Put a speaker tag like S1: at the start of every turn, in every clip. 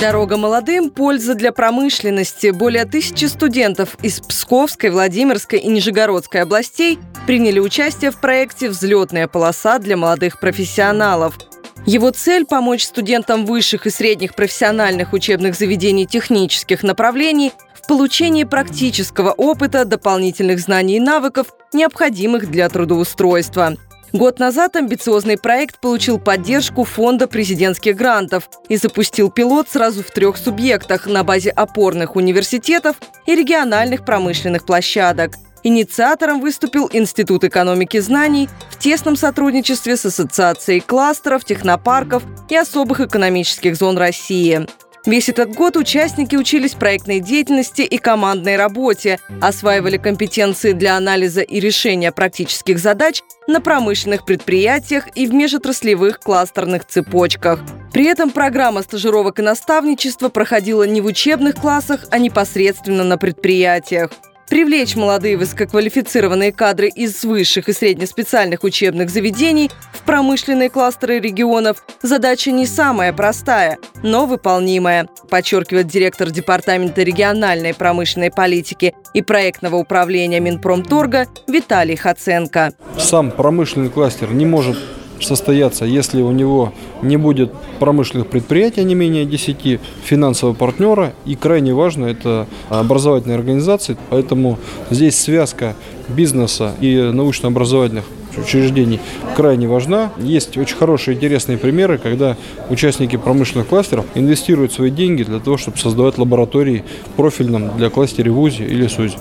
S1: Дорога молодым – польза для промышленности. Более тысячи студентов из Псковской, Владимирской и Нижегородской областей приняли участие в проекте «Взлетная полоса для молодых профессионалов». Его цель – помочь студентам высших и средних профессиональных учебных заведений технических направлений в получении практического опыта, дополнительных знаний и навыков, необходимых для трудоустройства. Год назад амбициозный проект получил поддержку Фонда президентских грантов и запустил пилот сразу в трех субъектах на базе опорных университетов и региональных промышленных площадок. Инициатором выступил Институт экономики знаний в тесном сотрудничестве с Ассоциацией кластеров, технопарков и особых экономических зон России. Весь этот год участники учились проектной деятельности и командной работе, осваивали компетенции для анализа и решения практических задач на промышленных предприятиях и в межотраслевых кластерных цепочках. При этом программа стажировок и наставничества проходила не в учебных классах, а непосредственно на предприятиях. Привлечь молодые высококвалифицированные кадры из высших и среднеспециальных учебных заведений в промышленные кластеры регионов – задача не самая простая, но выполнимая, подчеркивает директор Департамента региональной промышленной политики и проектного управления Минпромторга Виталий Хаценко.
S2: Сам промышленный кластер не может состояться, если у него не будет промышленных предприятий, не менее 10, финансового партнера, и крайне важно это образовательные организации, поэтому здесь связка бизнеса и научно-образовательных учреждений крайне важна. Есть очень хорошие интересные примеры, когда участники промышленных кластеров инвестируют свои деньги для того, чтобы создавать лаборатории профильном для кластера ВУЗе или СУЗе.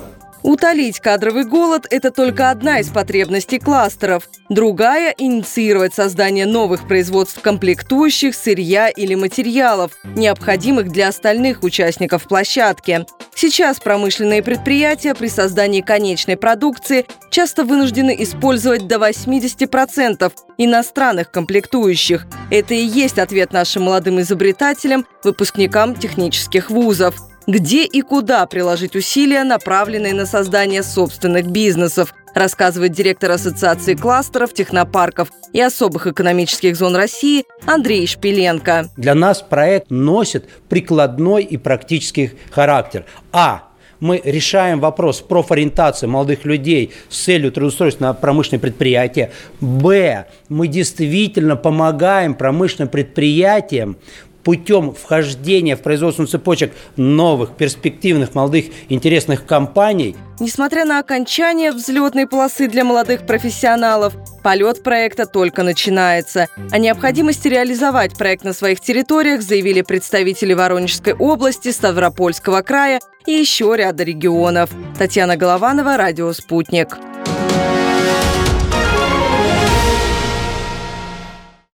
S1: Утолить кадровый голод – это только одна из потребностей кластеров. Другая – инициировать создание новых производств комплектующих, сырья или материалов, необходимых для остальных участников площадки. Сейчас промышленные предприятия при создании конечной продукции часто вынуждены использовать до 80% иностранных комплектующих. Это и есть ответ нашим молодым изобретателям, выпускникам технических вузов – где и куда приложить усилия, направленные на создание собственных бизнесов, рассказывает директор Ассоциации кластеров, технопарков и особых экономических зон России Андрей Шпиленко.
S3: Для нас проект носит прикладной и практический характер. А мы решаем вопрос профориентации молодых людей с целью трудоустройства на промышленные предприятия. Б. Мы действительно помогаем промышленным предприятиям путем вхождения в производственную цепочек новых, перспективных, молодых, интересных компаний.
S1: Несмотря на окончание взлетной полосы для молодых профессионалов, полет проекта только начинается. О необходимости реализовать проект на своих территориях заявили представители Воронежской области, Ставропольского края и еще ряда регионов. Татьяна Голованова, Радио «Спутник».